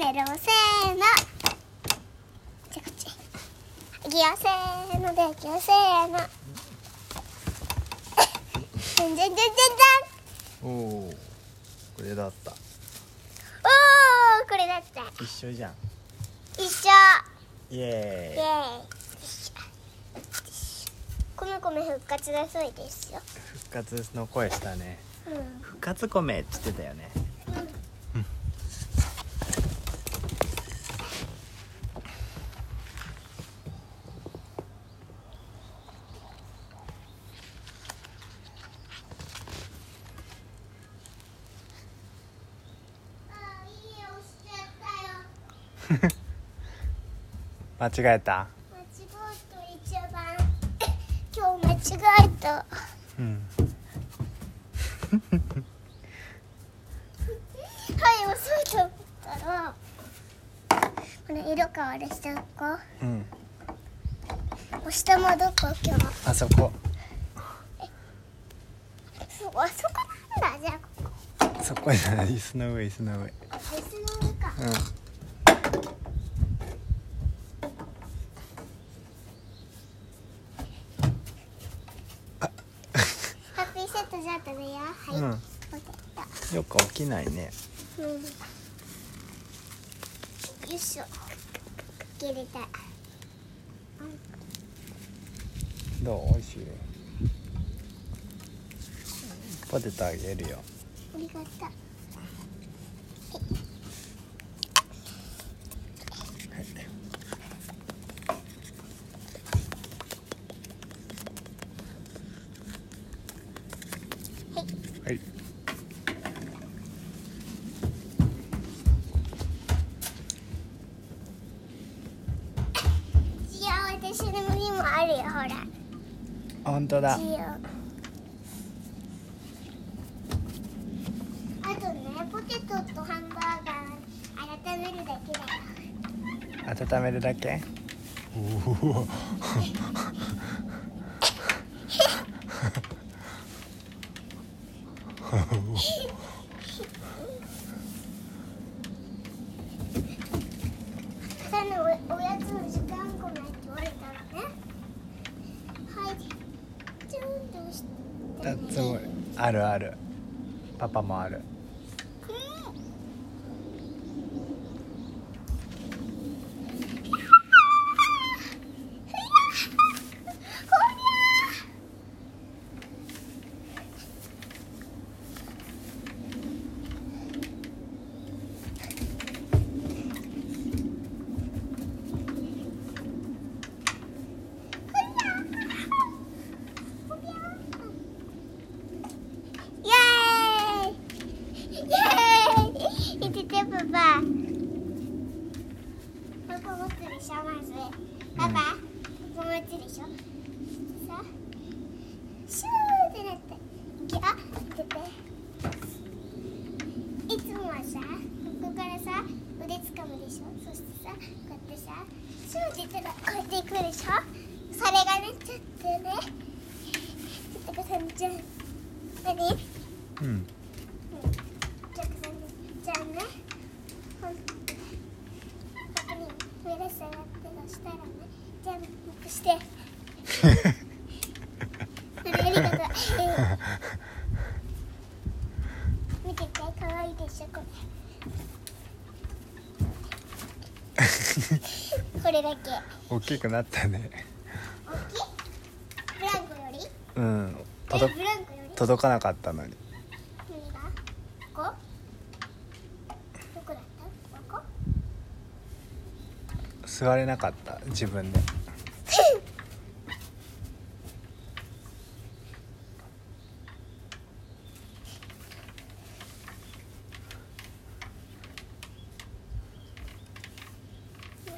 ネルをせーの。じゃっち。いくよ。せーのでいくよ。せーの。じゃんじゃんじゃんじゃんじゃんおおこれだった。おーこれだった。一緒じゃん。一緒。イエイ。エーイ。よいしょ米米復活だそうですよ。ーイ復活の声したね。うん。復活米って言ってたよねあいいよしちゃったよ 間違えた？間違えた。今日間違えた。うん。はい遅いと思ったらこれ色変わる下ここうん。お下もどこ今日。あそこ。そうあそこなんだじゃあここ。そこじゃない椅子の上椅子の上。あ椅子の上か。うんハッピーセットじゃあ食べようはい、うんオッケーよく起きないね。うん。よいしょ。切れたどう？美味しい？ポテトあげるよ。ありがとうはい一応私のにもあるよほら本当だ。あとねポテトとハンバーガー温めるだけだよ。温めるだけおおさ のおおやつの時間ごめんって言われたらねはいちょんとしてだつもりあるある。パパもあるイエーイイエーイいててパパパパ持つでしょまずパパ、パパ持つでしょさシューってなっていくよいてていつもはさここからさ腕掴むでしょそしてさこうやってさシューって言ったらこうやっていくでしょそれがねちょっとねちゃん何？うんじゃほんここにっしたらね、して。あれありがとう。えー見てて、可愛いでしょこれ。これだけ。大きくなったね大きい？ブランコより？うんえ、届ブランコより？届かなかったのに？ここ？どこだった？ここ？座れなかった自分で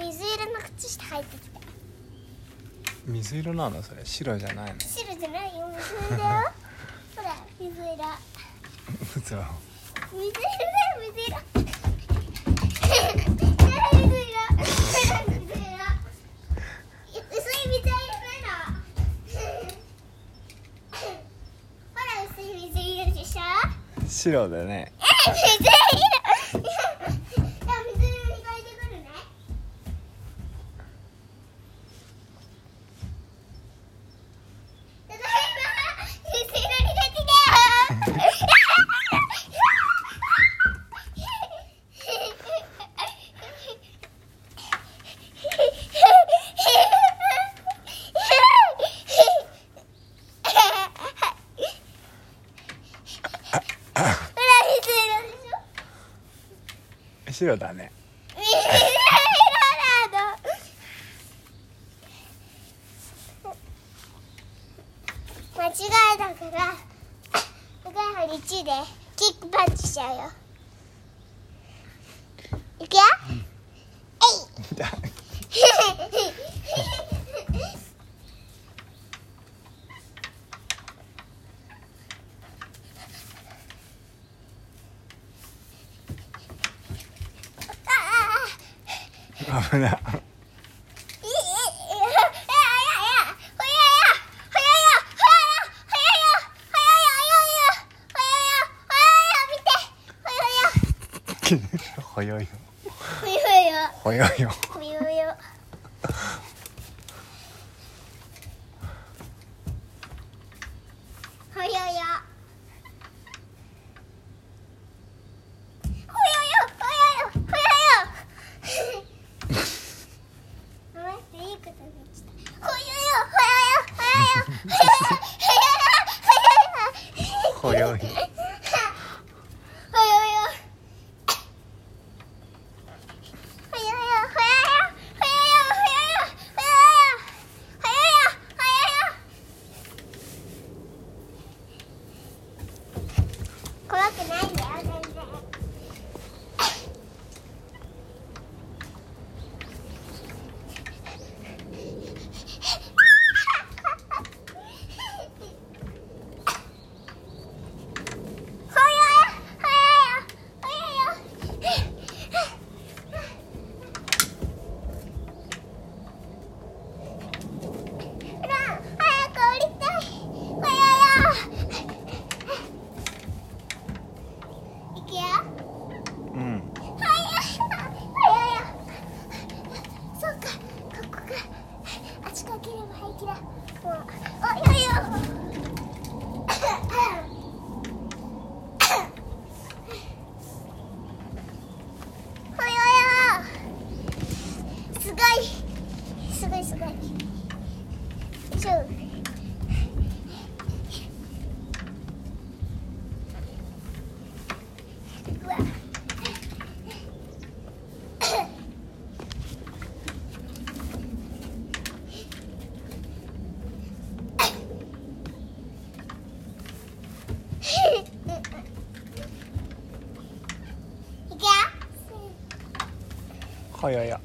水色の靴下入ってきた水色なの？それ白じゃないの？白じゃないよ水色だよ嘘水色だよ水色水色ほら水色薄い水色なのほら薄い水色でしょ？白だね白だね。色なの。違えだからおかさん1でキックパンチしちゃうよ。な。ほよよほよよほよよ 커요요.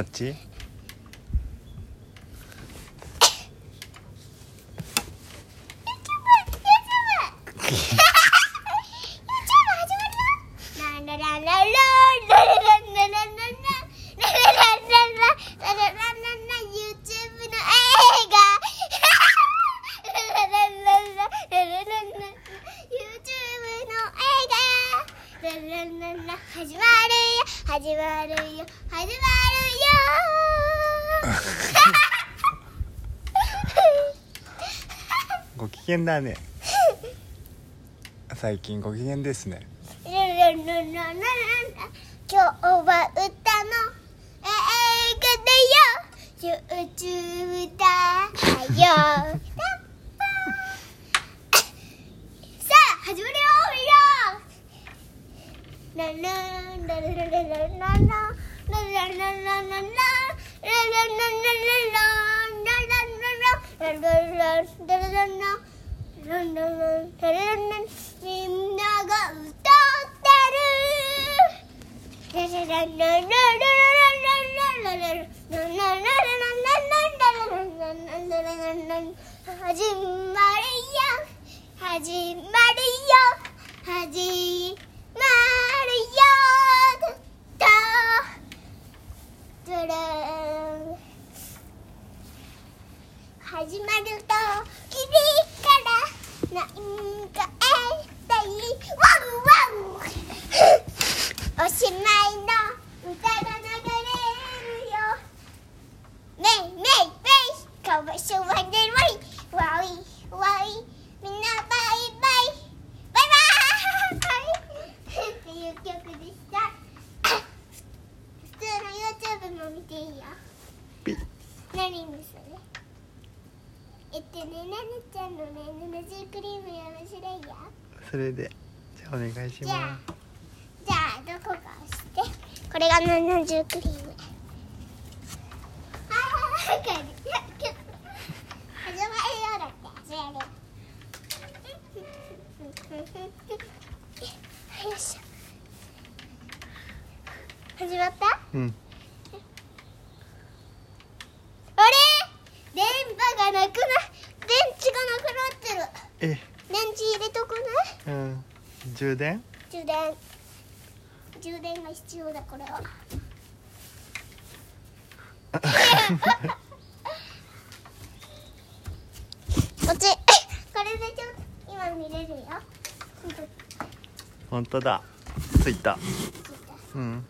こっち始まる始まるよ。始まるよ。ご機嫌だね。最近ご機嫌ですね。今日は歌の映画だよ YouTube だよ 하지 말이야 하지 말이야 하지 する始まると響くからなんかワンワン。おしまいの歌が流れるよメイメイメイかわしわでわいわいわいみんなバイバイバイバイっていう曲でした普通の YouTube も見ていいよピ何にするえっとねななちゃんのねナナジュクリームや面白いよそれでじゃあお願いしじゃあまじゃあどこか押して。これがナナジュクリームああわかる。始まるよ。だった？すうん。あれ？電波がなくな電池がなくなってる。え。電池入れとくねうん充電？充電。充電が必要だこれは。こっち。これでちょっと今見れるよ。本当だ。ついた。うん。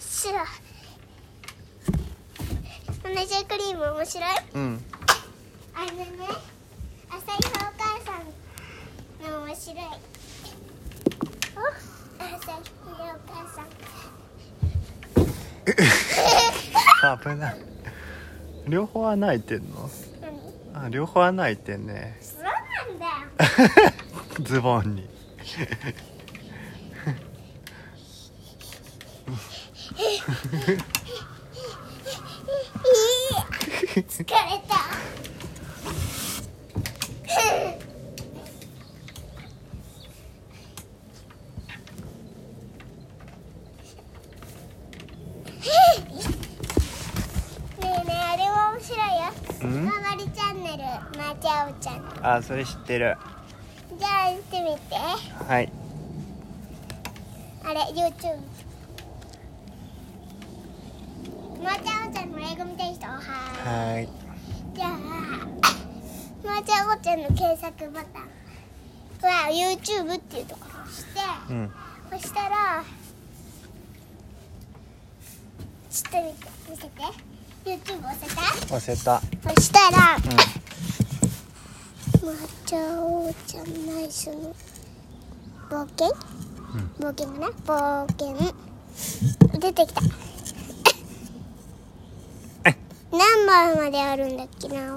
しら同じクリーム面白い？うん。あのね。朝日のお母さんの面白い。お朝日のお母さん。危ない。両方穴開いてんの？何？あ両方穴開いてんね。そうなんだ。よ ズボンに。疲れたねえねえあれも面白いようんまわりチャンネルまーちゃおちゃんあそれ知ってる。じゃあ見てみて。はい。あれ YouTube まーちゃおちゃんの英語見たい人はーい。はい。じゃあまーちゃおちゃんの検索ボタン。は YouTube っていうところを押して。うん。そしたらちょっと見て見せて。YouTube 押せた？押せた。そしたらうんまーちゃおちゃんナイスの冒険、冒険かな冒険出てきた。何番まであるんだっけな？は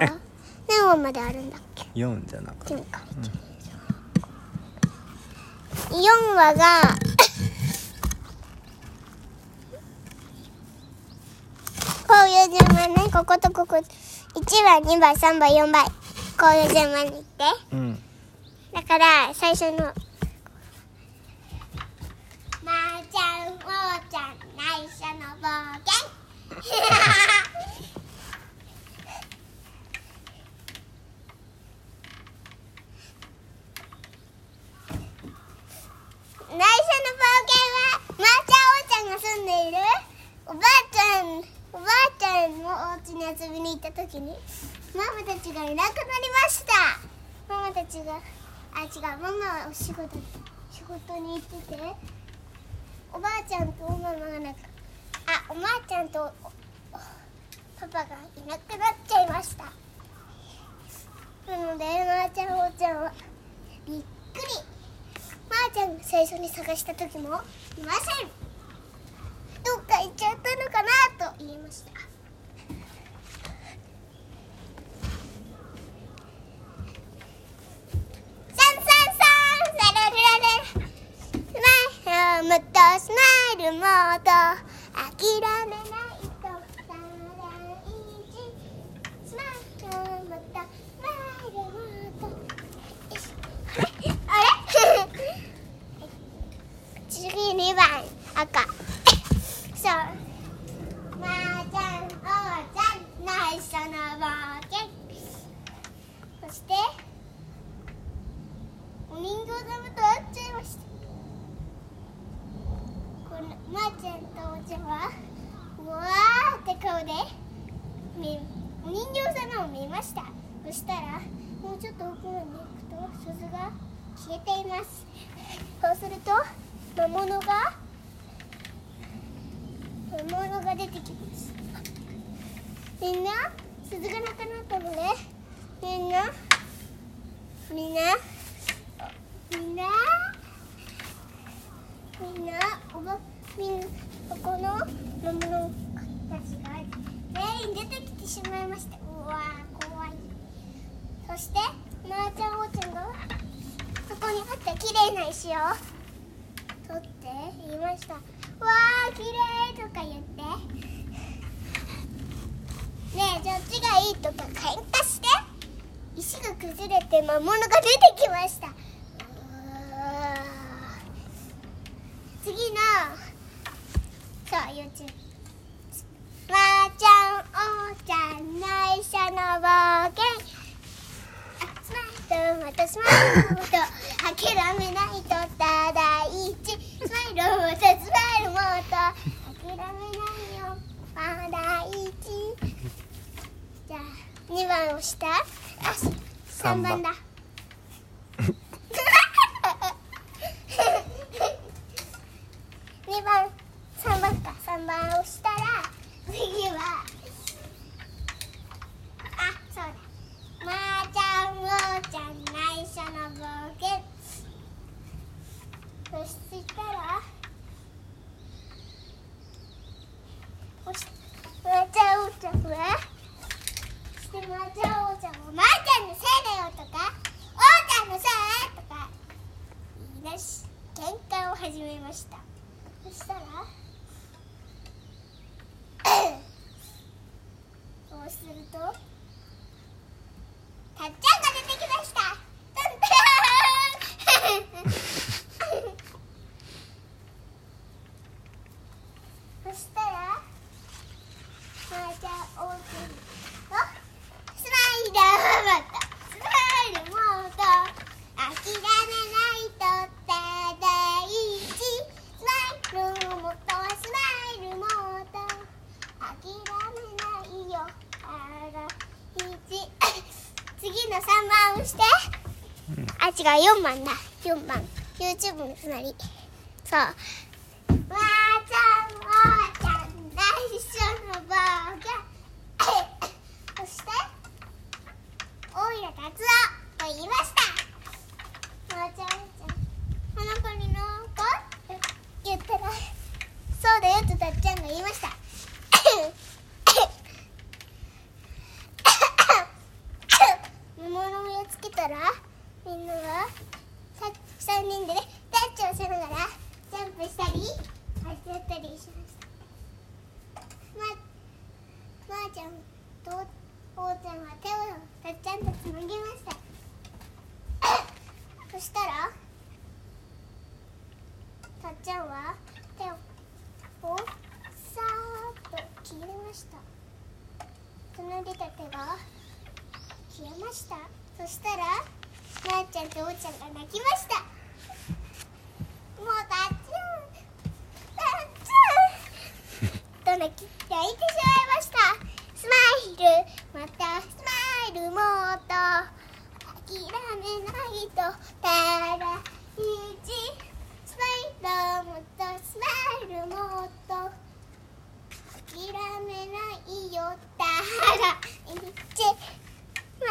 何話まであるんだっけ？4じゃなくて見てみようか4話が。こういう順番ね。こことここ。1番2番3番4番こういう順番にいって。うん。だから最初の「まーちゃんおーちゃん内緒の冒険」内緒の冒険はまーちゃんおーちゃんが住んでいるおばあちゃんおばあちゃんのお家に遊びに行った時にママたちがいなくなりました。ママたちがあ違うママはお仕事仕事に行ってて。おばあちゃんとママがなんかあおばあちゃんとパパがいなくなっちゃいました。なのでまーちゃんおーちゃんはびっくり。まーちゃんが最初に探した時もいません。どっか行っちゃったのかなと言いましたサンサンサンサルルラルスマイルもっとスマイルもっと諦めないとサライチスマイルもっとスマイルもっとあれ？次2番赤そうまーちゃんおーちゃん内緒の冒険そしてお人形様と会っちゃいましたまーちゃんとおちゃんはうわーって顔でみお人形様を見ましたそしたらもうちょっと奥まで行くと鈴が消えていますそうすると魔物が魔物が出てきます。みんな鈴がなくなったのでみんなみんなみんなみんなおばみんなここの魔物たちが全員出てきてしまいましたうわー怖いそしてまー、ちゃんおーちゃんがそこにあった綺麗な石を取って言いました。わー綺麗とか言ってねえどっちがいいとか喧嘩して。石が崩れて魔物が出てきました。次の。YouTube まー、ちゃんおーちゃん内緒の冒険。あスマイルまたスマイルもと諦めないとただ一。スマイルもとスマイルもと。諦めないよまだ一。じゃあ2番押した？あ3番だ2番3番か3番押したら次はあそうだまー、ちゃんおーちゃん内緒の冒険そしたらおしまーちゃんおーちゃんはそしてまーちゃんおーちゃんもまーちゃんのせいだよとかおーちゃんのせいとか言い出し喧嘩を始めました。そしたら？そうすると？たっちゃんが出てきましたタンタラーンそしたらまーちゃんおーちゃんとスマイルもとスマイルもと諦めないとただ一スマイルもとスマイルもと諦めないよあら一次の3番押して、うんあ違う4番だ。4番。YouTube の隣。そう。わーちゃんおーちゃん内緒のバーガー。そしておいら達夫と言いましたわーちゃんおーちゃんあの子になんかって言ったらそうだよとたっちゃんが言いました魔物をやっつけたらみんなはさ3人でねタッチをしながらジャンプしたり走ったりしましたままー、ちゃんとおーちゃんは手をたっちゃんとつなぎましたそしたらたっちゃんは手をさーっと切れましたつないでた手が消えましたそしたらなーちゃんとおーちゃんが泣きましたもうたっちゃんたっちゃんと泣き泣いてしまいましたスマイルまたスマイルもっと諦めないとただ一スマイルもっとスマイルもっと。諦めないよ。ただ一ま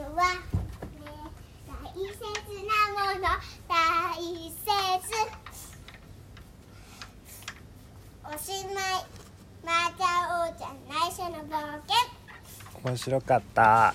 のは、ね、大切なもの。大切。おしまい。まーちゃおーちゃん。内緒の冒険。面白かった。